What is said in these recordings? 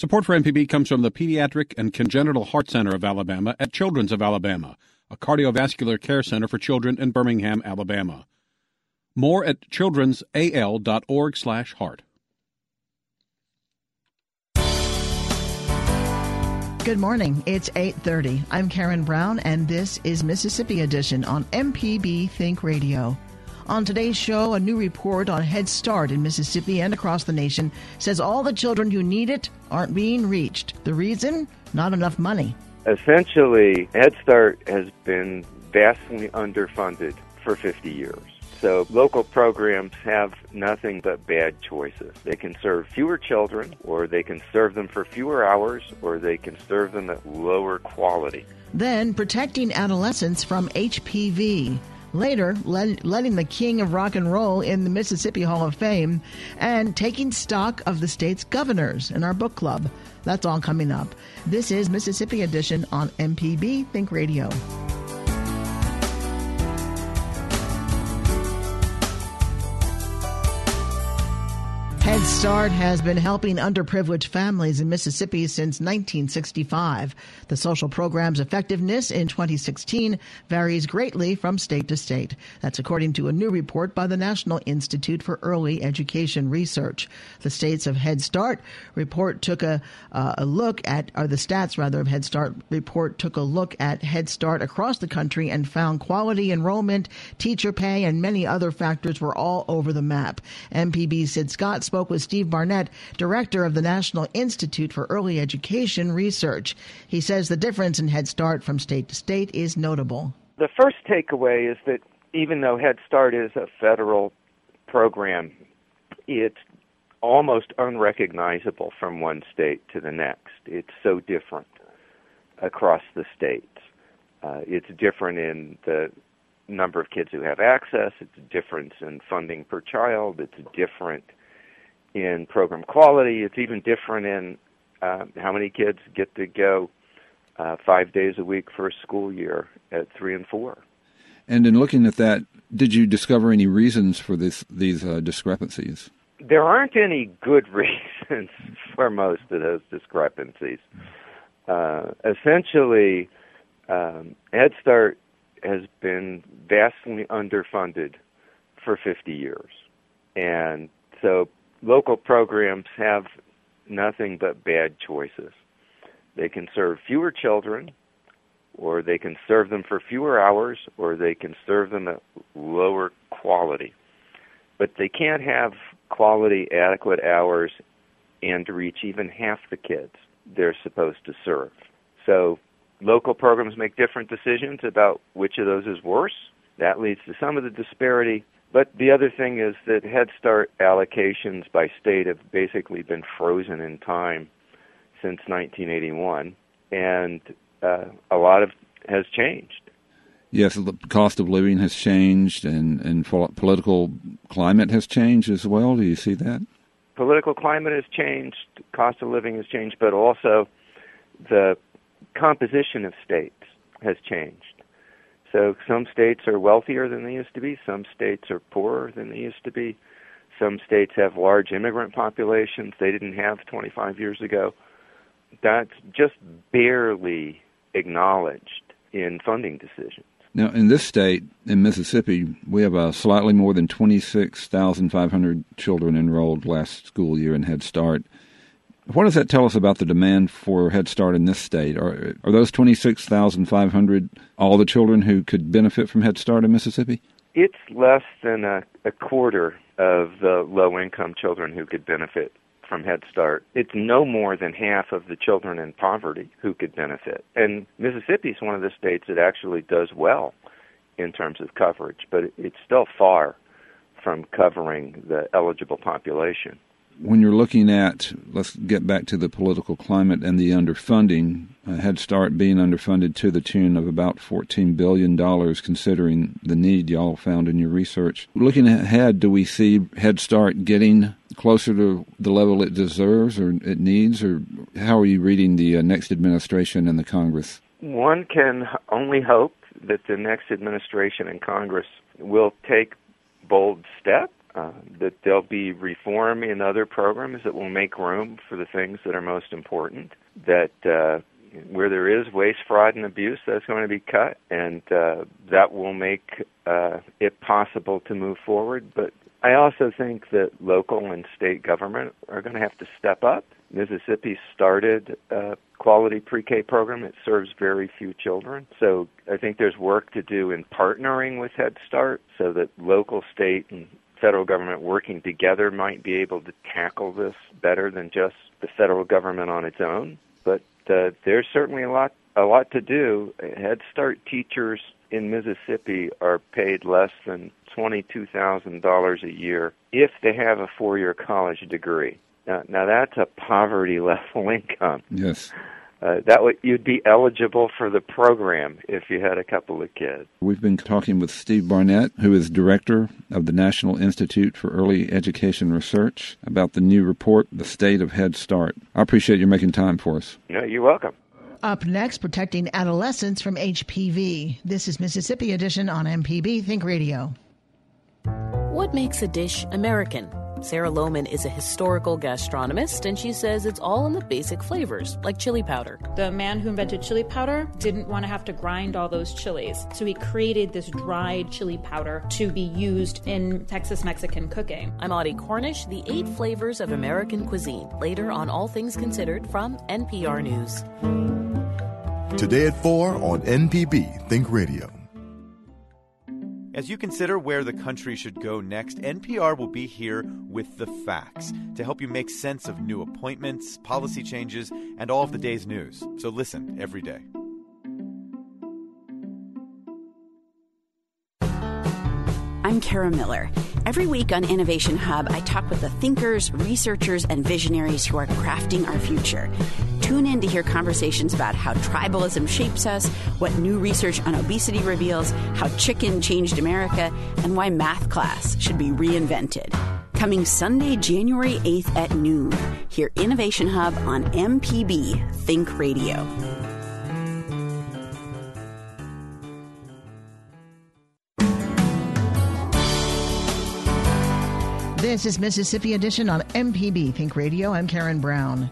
Support for MPB comes from the Pediatric and Congenital Heart Center of Alabama at Children's of Alabama, a cardiovascular care center for children in Birmingham, Alabama. More at childrensal.org slash heart. Good morning. It's 8:30. I'm Karen Brown and this is Mississippi Edition on MPB Think Radio. On today's show, a new report on Head Start in Mississippi and across the nation says all the children who need it aren't being reached. The reason? Not enough money. Essentially, Head Start has been vastly underfunded for 50 years. So local programs have nothing but bad choices. They can serve fewer children, or they can serve them for fewer hours, or they can serve them at lower quality. Then, protecting adolescents from HPV. Later, letting the king of rock and roll in the Mississippi Hall of Fame and taking stock of the state's governors in our book club. That's all coming up. This is Mississippi Edition on MPB Think Radio. Head Start has been helping underprivileged families in Mississippi since 1965. The social program's effectiveness in 2016 varies greatly from state to state. That's according to a new report by the National Institute for Early Education Research. The states of Head Start report took a, uh, a look at, or the stats rather of Head Start report took a look at Head Start across the country and found quality enrollment, teacher pay, and many other factors were all over the map. MPB Sid Scott spoke with Steve Barnett, director of the National Institute for Early Education Research. He says the difference in Head Start from state to state is notable. The first takeaway is that even though Head Start is a federal program, it's almost unrecognizable from one state to the next. It's so different across the states. Uh, it's different in the number of kids who have access. It's a difference in funding per child. It's different in program quality. It's even different in uh, how many kids get to go uh, five days a week for a school year at three and four. And in looking at that, did you discover any reasons for this, these uh, discrepancies? There aren't any good reasons for most of those discrepancies. Uh, essentially, um, Head Start has been vastly underfunded for 50 years. And so local programs have nothing but bad choices. They can serve fewer children, or they can serve them for fewer hours, or they can serve them at lower quality. But they can't have quality, adequate hours and reach even half the kids they're supposed to serve. So local programs make different decisions about which of those is worse. That leads to some of the disparity, but the other thing is that Head Start allocations by state have basically been frozen in time since 1981, and uh, a lot of has changed. Yes, the cost of living has changed, and and political climate has changed as well. Do you see that? Political climate has changed, cost of living has changed, but also the composition of states has changed. So some states are wealthier than they used to be, some states are poorer than they used to be. Some states have large immigrant populations they didn't have 25 years ago. That's just barely acknowledged in funding decisions. Now, in this state, in Mississippi, we have a slightly more than 26,500 children enrolled last school year in Head Start. What does that tell us about the demand for Head Start in this state? Are, are those 26,500 all the children who could benefit from Head Start in Mississippi? It's less than a, a quarter of the low income children who could benefit from Head Start. It's no more than half of the children in poverty who could benefit. And Mississippi is one of the states that actually does well in terms of coverage, but it's still far from covering the eligible population. When you're looking at, let's get back to the political climate and the underfunding, uh, Head Start being underfunded to the tune of about $14 billion, considering the need y'all found in your research. Looking ahead, do we see Head Start getting closer to the level it deserves or it needs, or how are you reading the uh, next administration and the Congress? One can only hope that the next administration and Congress will take bold steps uh, that there'll be reform in other programs that will make room for the things that are most important. That uh, where there is waste, fraud, and abuse, that's going to be cut, and uh, that will make uh, it possible to move forward. But I also think that local and state government are going to have to step up. Mississippi started a quality pre-K program that serves very few children. So I think there's work to do in partnering with Head Start so that local, state, and federal government working together might be able to tackle this better than just the federal government on its own. But uh, there's certainly a lot a lot to do. Head Start teachers in Mississippi are paid less than twenty-two thousand dollars a year if they have a four-year college degree. Now, now that's a poverty level income. Yes uh, that would you'd be eligible for the program if you had a couple of kids. We've been talking with Steve Barnett, who is director of the National Institute for Early Education Research, about the new report, "The State of Head Start." I appreciate you making time for us. No, you're welcome. Up next, protecting adolescents from HPV. This is Mississippi Edition on MPB Think Radio. What makes a dish American? Sarah Lohman is a historical gastronomist, and she says it's all in the basic flavors, like chili powder. The man who invented chili powder didn't want to have to grind all those chilies, so he created this dried chili powder to be used in Texas Mexican cooking. I'm Audie Cornish, the eight flavors of American cuisine, later on All Things Considered from NPR News. Today at 4 on MPB Think Radio. As you consider where the country should go next, NPR will be here with the facts to help you make sense of new appointments, policy changes, and all of the day's news. So listen every day. I'm Kara Miller. Every week on Innovation Hub, I talk with the thinkers, researchers, and visionaries who are crafting our future. Tune in to hear conversations about how tribalism shapes us, what new research on obesity reveals, how chicken changed America, and why math class should be reinvented. Coming Sunday, January 8th at noon. Hear Innovation Hub on MPB Think Radio. This is Mississippi Edition on MPB Think Radio. I'm Karen Brown.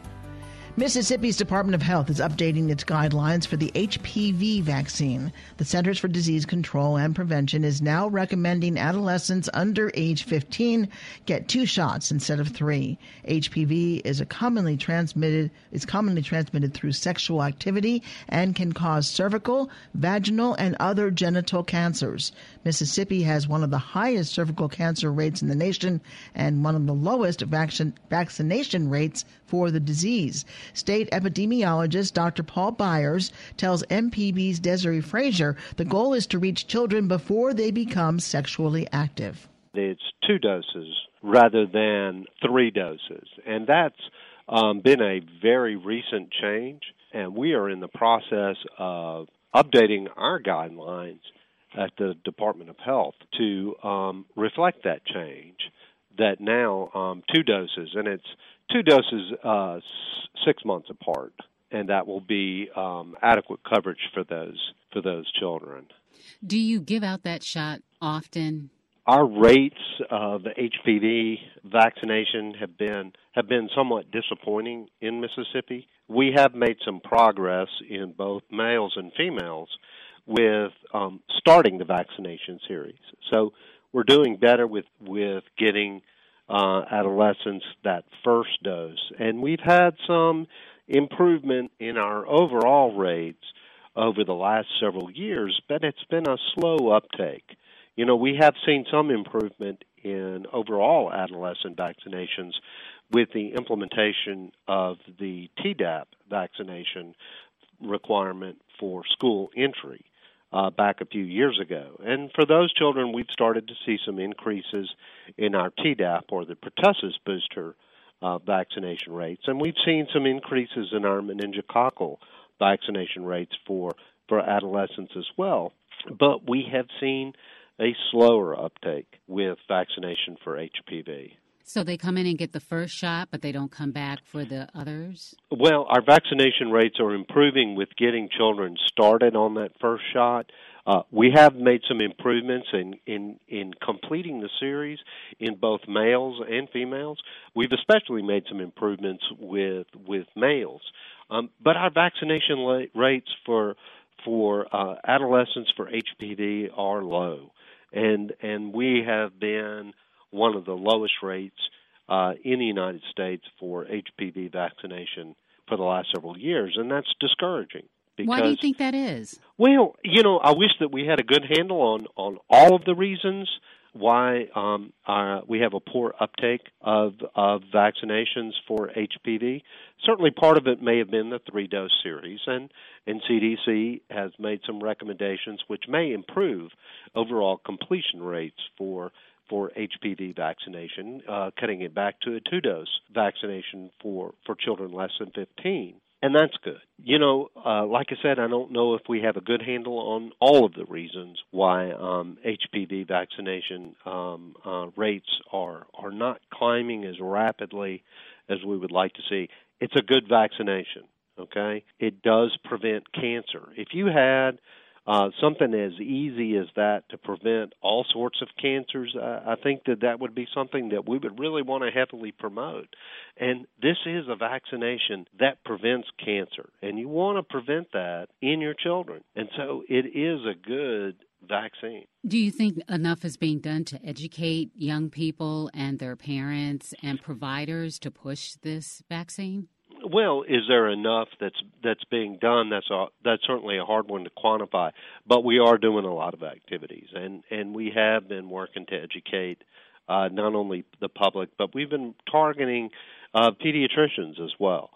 Mississippi's Department of Health is updating its guidelines for the HPV vaccine. The Centers for Disease Control and Prevention is now recommending adolescents under age 15 get two shots instead of three. HPV is commonly transmitted is commonly transmitted through sexual activity and can cause cervical, vaginal, and other genital cancers. Mississippi has one of the highest cervical cancer rates in the nation and one of the lowest vaccin- vaccination rates for the disease. State epidemiologist Dr. Paul Byers tells MPB's Desare Frazier the goal is to reach children before they become sexually active. It's two doses rather than three doses, and that's um, been a very recent change. And we are in the process of updating our guidelines at the Department of Health to um, reflect that change. That now um, two doses, and it's two doses uh, s- six months apart, and that will be um, adequate coverage for those for those children. Do you give out that shot often? Our rates of HPV vaccination have been have been somewhat disappointing in Mississippi. We have made some progress in both males and females with um, starting the vaccination series. So we're doing better with with getting uh, adolescents that first dose, and we've had some improvement in our overall rates over the last several years, but it's been a slow uptake. You know, we have seen some improvement in overall adolescent vaccinations with the implementation of the Tdap vaccination requirement for school entry uh, back a few years ago. And for those children, we've started to see some increases in our Tdap or the pertussis booster uh, vaccination rates, and we've seen some increases in our meningococcal vaccination rates for for adolescents as well. But we have seen a slower uptake with vaccination for HPV. So they come in and get the first shot, but they don't come back for the others? Well, our vaccination rates are improving with getting children started on that first shot. Uh, we have made some improvements in, in, in completing the series in both males and females. We've especially made some improvements with with males, um, but our vaccination rates for for uh, adolescents for HPV are low, and and we have been one of the lowest rates uh, in the United States for HPV vaccination for the last several years, and that's discouraging. Because, Why do you think that is? Well, you know, I wish that we had a good handle on on all of the reasons why um, uh, we have a poor uptake of of vaccinations for HPV. Certainly, part of it may have been the three dose series, and and CDC has made some recommendations which may improve overall completion rates for for HPV vaccination, uh, cutting it back to a two dose vaccination for, for children less than 15. And that's good. You know, uh, like I said, I don't know if we have a good handle on all of the reasons why um, HPV vaccination um, uh, rates are are not climbing as rapidly as we would like to see. It's a good vaccination. Okay, it does prevent cancer. If you had uh, something as easy as that to prevent all sorts of cancers, uh, I think that that would be something that we would really want to heavily promote. And this is a vaccination that prevents cancer, and you want to prevent that in your children. And so it is a good vaccine. Do you think enough is being done to educate young people and their parents and providers to push this vaccine? Well, is there enough that's that's being done? That's a that's certainly a hard one to quantify. But we are doing a lot of activities, and and we have been working to educate uh, not only the public, but we've been targeting uh, pediatricians as well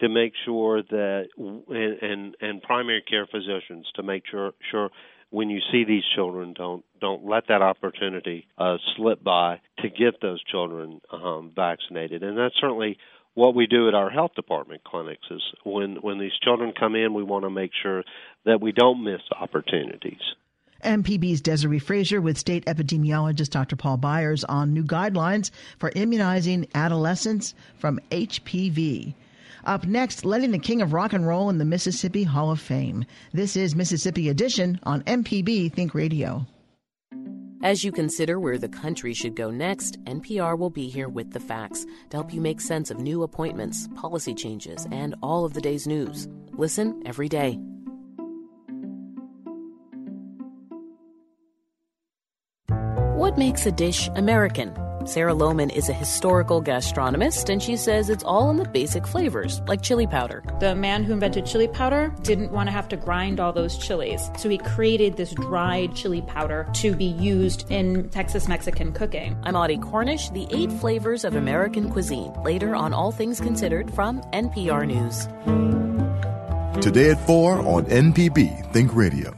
to make sure that and, and and primary care physicians to make sure sure when you see these children don't don't let that opportunity uh, slip by to get those children um, vaccinated and that's certainly what we do at our health department clinics is when when these children come in, we want to make sure that we don't miss opportunities. MPB's Desare Frazier with state epidemiologist Dr. Paul Byers on new guidelines for immunizing adolescents from HPV. Up next, letting the king of rock and roll in the Mississippi Hall of Fame. This is Mississippi Edition on MPB Think Radio. As you consider where the country should go next, NPR will be here with the facts to help you make sense of new appointments, policy changes, and all of the day's news. Listen every day. What makes a dish American? Sarah Lohman is a historical gastronomist, and she says it's all in the basic flavors, like chili powder. The man who invented chili powder didn't want to have to grind all those chilies, so he created this dried chili powder to be used in Texas Mexican cooking. I'm Audie Cornish, the eight flavors of American cuisine, later on All Things Considered from NPR News. Today at 4 on MPB Think Radio.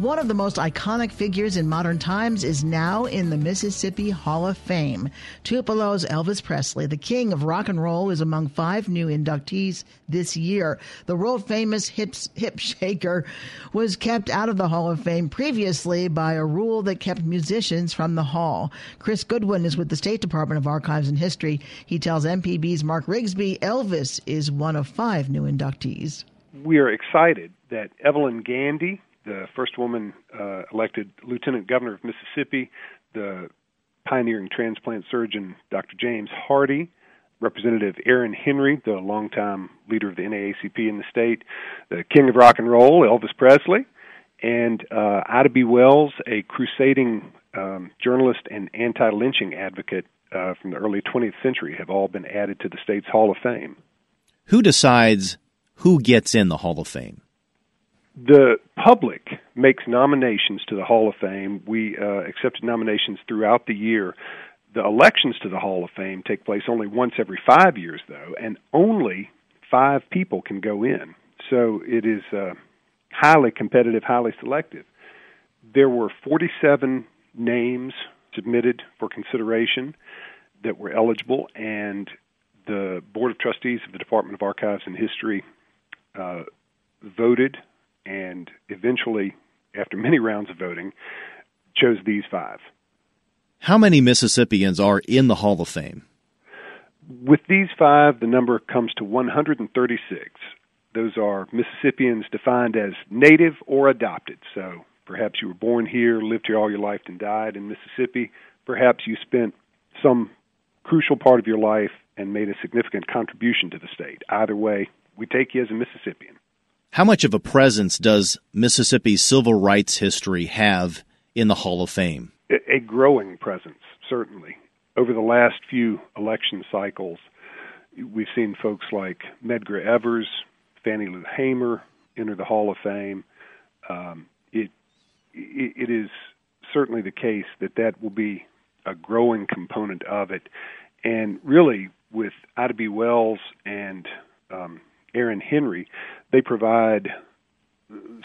One of the most iconic figures in modern times is now in the Mississippi Hall of Fame. Tupelo's Elvis Presley, the king of rock and roll, is among five new inductees this year. The world famous hip, hip shaker was kept out of the Hall of Fame previously by a rule that kept musicians from the hall. Chris Goodwin is with the State Department of Archives and History. He tells MPB's Mark Rigsby Elvis is one of five new inductees. We are excited that Evelyn Gandy, the first woman uh, elected lieutenant governor of Mississippi, the pioneering transplant surgeon Dr. James Hardy, Representative Aaron Henry, the longtime leader of the NAACP in the state, the king of rock and roll, Elvis Presley, and uh, Ida B. Wells, a crusading um, journalist and anti lynching advocate uh, from the early 20th century, have all been added to the state's Hall of Fame. Who decides who gets in the Hall of Fame? The public makes nominations to the Hall of Fame. We uh, accepted nominations throughout the year. The elections to the Hall of Fame take place only once every five years, though, and only five people can go in. So it is uh, highly competitive, highly selective. There were 47 names submitted for consideration that were eligible, and the Board of Trustees of the Department of Archives and History uh, voted and eventually, after many rounds of voting, chose these five. How many Mississippians are in the Hall of Fame? With these five, the number comes to 136. Those are Mississippians defined as native or adopted. So perhaps you were born here, lived here all your life, and died in Mississippi. Perhaps you spent some crucial part of your life and made a significant contribution to the state. Either way, we take you as a Mississippian. How much of a presence does Mississippi's civil rights history have in the Hall of Fame? A growing presence, certainly. Over the last few election cycles, we've seen folks like Medgar Evers, Fannie Lou Hamer enter the Hall of Fame. Um, it, it is certainly the case that that will be a growing component of it, and really with Ida B. Wells and um, Aaron Henry, they provide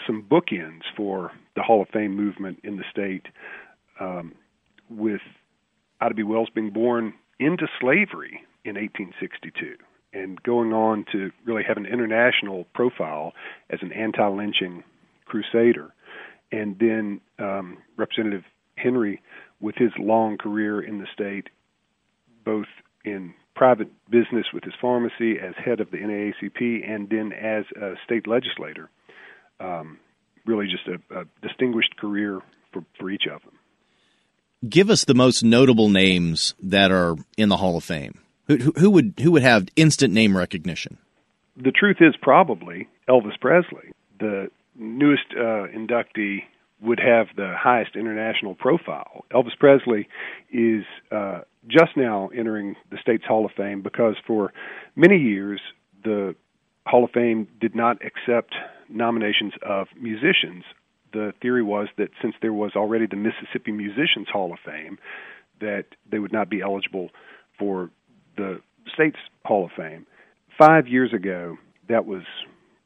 some bookends for the Hall of Fame movement in the state. Um, with Ida B. Wells being born into slavery in 1862 and going on to really have an international profile as an anti-lynching crusader, and then um, Representative Henry, with his long career in the state, both in private business with his pharmacy as head of the NAACP and then as a state legislator. Um, really, just a, a distinguished career for, for each of them. Give us the most notable names that are in the Hall of Fame. Who, who, would who would have instant name recognition? The truth is probably Elvis Presley. The newest uh, inductee would have the highest international profile. Elvis Presley is uh, just now entering the state's Hall of Fame because for many years the Hall of Fame did not accept nominations of musicians. The theory was that since there was already the Mississippi Musicians Hall of Fame, that they would not be eligible for the state's Hall of Fame. Five years ago, that was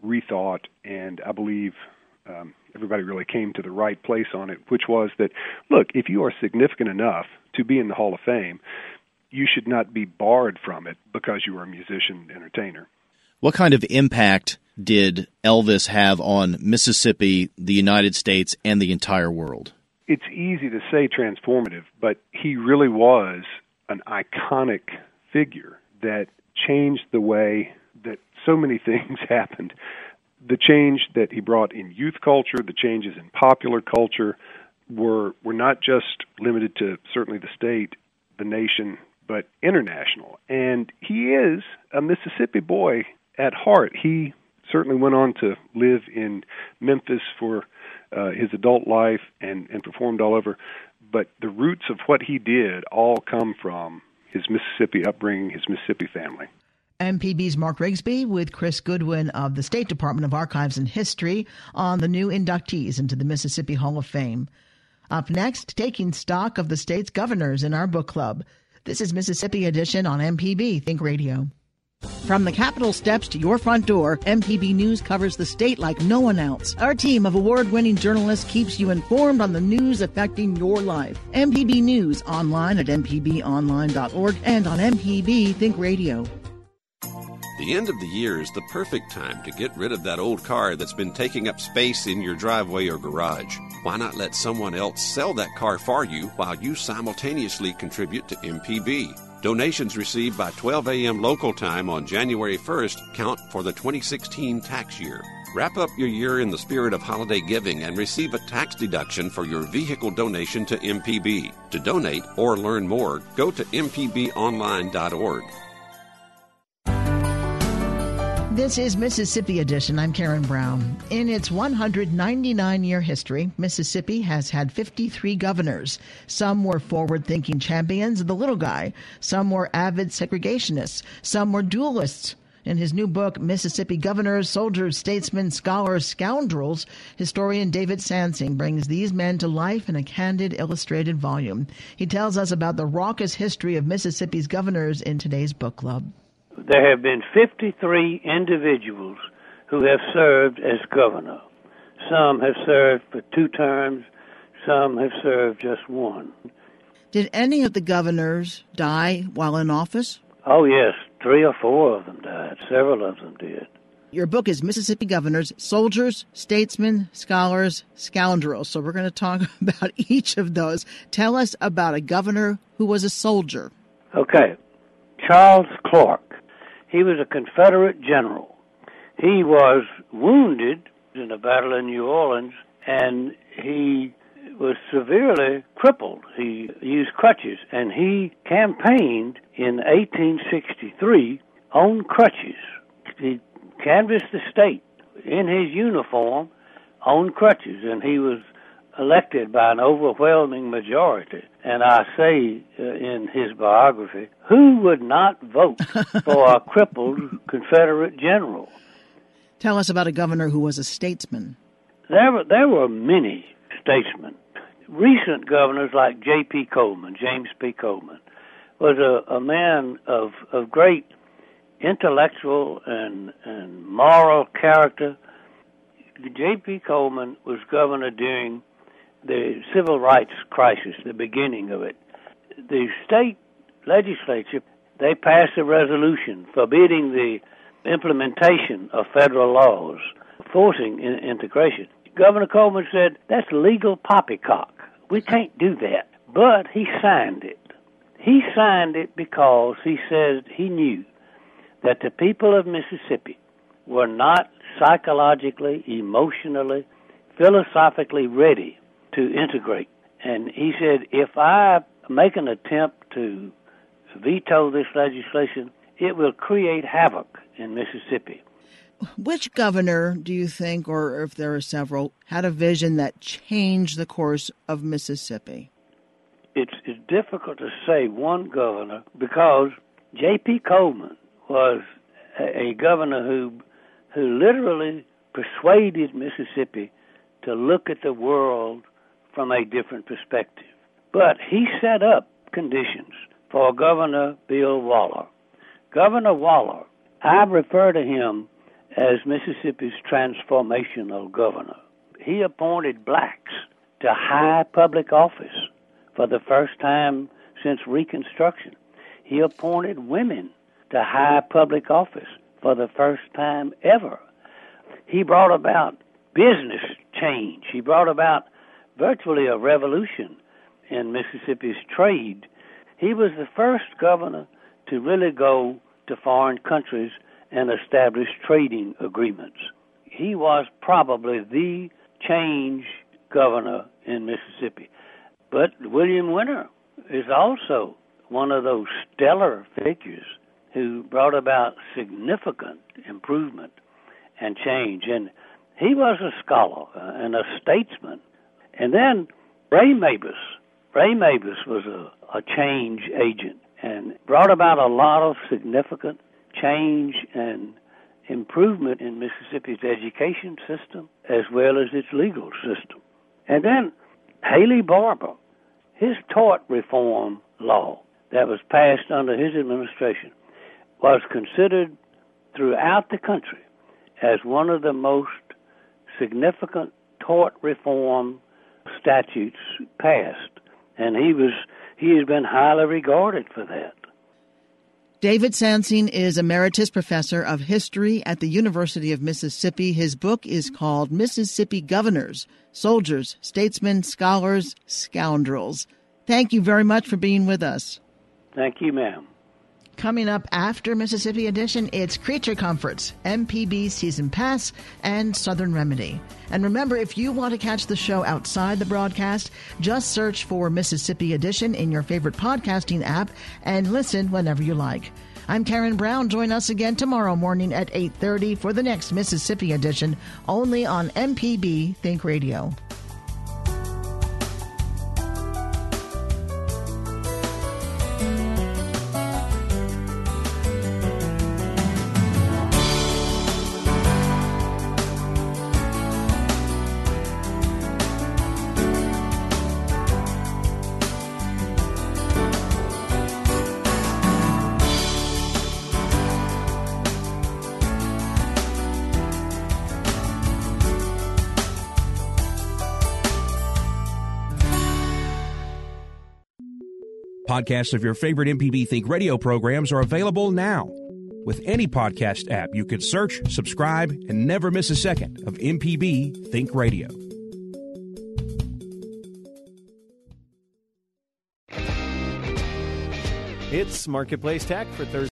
rethought, and I believe um, everybody really came to the right place on it, which was that look, if you are significant enough to be in the Hall of Fame, you should not be barred from it because you are a musician entertainer. What kind of impact did Elvis have on Mississippi, the United States, and the entire world? It's easy to say transformative, but he really was an iconic figure that changed the way that so many things happened the change that he brought in youth culture, the changes in popular culture, were were not just limited to certainly the state, the nation, but international. And he is a Mississippi boy at heart. He certainly went on to live in Memphis for uh, his adult life and and performed all over. But the roots of what he did all come from his Mississippi upbringing, his Mississippi family. MPB's Mark Rigsby with Chris Goodwin of the State Department of Archives and History on the new inductees into the Mississippi Hall of Fame. Up next, taking stock of the state's governors in our book club. This is Mississippi Edition on MPB Think Radio. From the Capitol steps to your front door, MPB News covers the state like no one else. Our team of award winning journalists keeps you informed on the news affecting your life. MPB News online at MPBOnline.org and on MPB Think Radio. The end of the year is the perfect time to get rid of that old car that's been taking up space in your driveway or garage. Why not let someone else sell that car for you while you simultaneously contribute to MPB? Donations received by 12 a.m. local time on January 1st count for the 2016 tax year. Wrap up your year in the spirit of holiday giving and receive a tax deduction for your vehicle donation to MPB. To donate or learn more, go to mpbonline.org. This is Mississippi Edition. I'm Karen Brown. In its 199 year history, Mississippi has had 53 governors. Some were forward thinking champions of the little guy, some were avid segregationists, some were duelists. In his new book, Mississippi Governors, Soldiers, Statesmen, Scholars, Scoundrels, historian David Sansing brings these men to life in a candid illustrated volume. He tells us about the raucous history of Mississippi's governors in today's book club there have been 53 individuals who have served as governor. Some have served for two terms, some have served just one. Did any of the governors die while in office? Oh, yes. Three or four of them died. Several of them did. Your book is Mississippi Governors, Soldiers, Statesmen, Scholars, Scoundrels. So we're going to talk about each of those. Tell us about a governor who was a soldier. Okay. Charles Clark. He was a Confederate general. He was wounded in the Battle of New Orleans, and he was severely crippled. He used crutches, and he campaigned in 1863 on crutches. He canvassed the state in his uniform on crutches, and he was elected by an overwhelming majority. And I say uh, in his biography, who would not vote for a crippled Confederate general? Tell us about a governor who was a statesman. There were, there were many statesmen. Recent governors like J.P. Coleman, James P. Coleman, was a, a man of, of great intellectual and, and moral character. J.P. Coleman was governor during the civil rights crisis, the beginning of it. The state legislature they passed a resolution forbidding the implementation of federal laws, forcing in- integration. Governor Coleman said that's legal poppycock. We can't do that. But he signed it. He signed it because he said he knew that the people of Mississippi were not psychologically, emotionally, philosophically ready to integrate. And he said, if I make an attempt to veto this legislation, it will create havoc in Mississippi. Which governor do you think, or if there are several, had a vision that changed the course of Mississippi? It's, it's difficult to say one governor because J.P. Coleman was a, a governor who who literally persuaded Mississippi to look at the world from a different perspective. But he set up conditions for Governor Bill Waller. Governor Waller, I refer to him as Mississippi's transformational governor. He appointed blacks to high public office for the first time since Reconstruction. He appointed women to high public office for the first time ever. He brought about business change. He brought about virtually a revolution in Mississippi's trade. He was the first governor to really go to foreign countries and establish trading agreements. He was probably the change governor in Mississippi. But William Winter is also one of those stellar figures who brought about significant improvement and change. And he was a scholar and a statesman. And then Ray Mabus. Ray Mabus was a, a change agent and brought about a lot of significant change and improvement in Mississippi's education system as well as its legal system. And then Haley Barbour, his tort reform law that was passed under his administration was considered throughout the country as one of the most significant tort reform statutes passed, and he was he has been highly regarded for that. David Sansing is Emeritus Professor of History at the University of Mississippi. His book is called Mississippi Governors, Soldiers, Statesmen, Scholars, Scoundrels. Thank you very much for being with us. Thank you, ma'am. Coming up after Mississippi Edition, it's Creature Comforts, MPB Season Pass, and Southern Remedy. And remember, if you want to catch the show outside the broadcast, just search for Mississippi Edition in your favorite podcasting app and listen whenever you like. I'm Karen Brown. Join us again tomorrow morning at 8:30 for the next Mississippi Edition, only on MPB Think Radio. Podcasts of your favorite MPB Think radio programs are available now. With any podcast app, you can search, subscribe, and never miss a second of MPB Think Radio. It's Marketplace Tech for Thursday.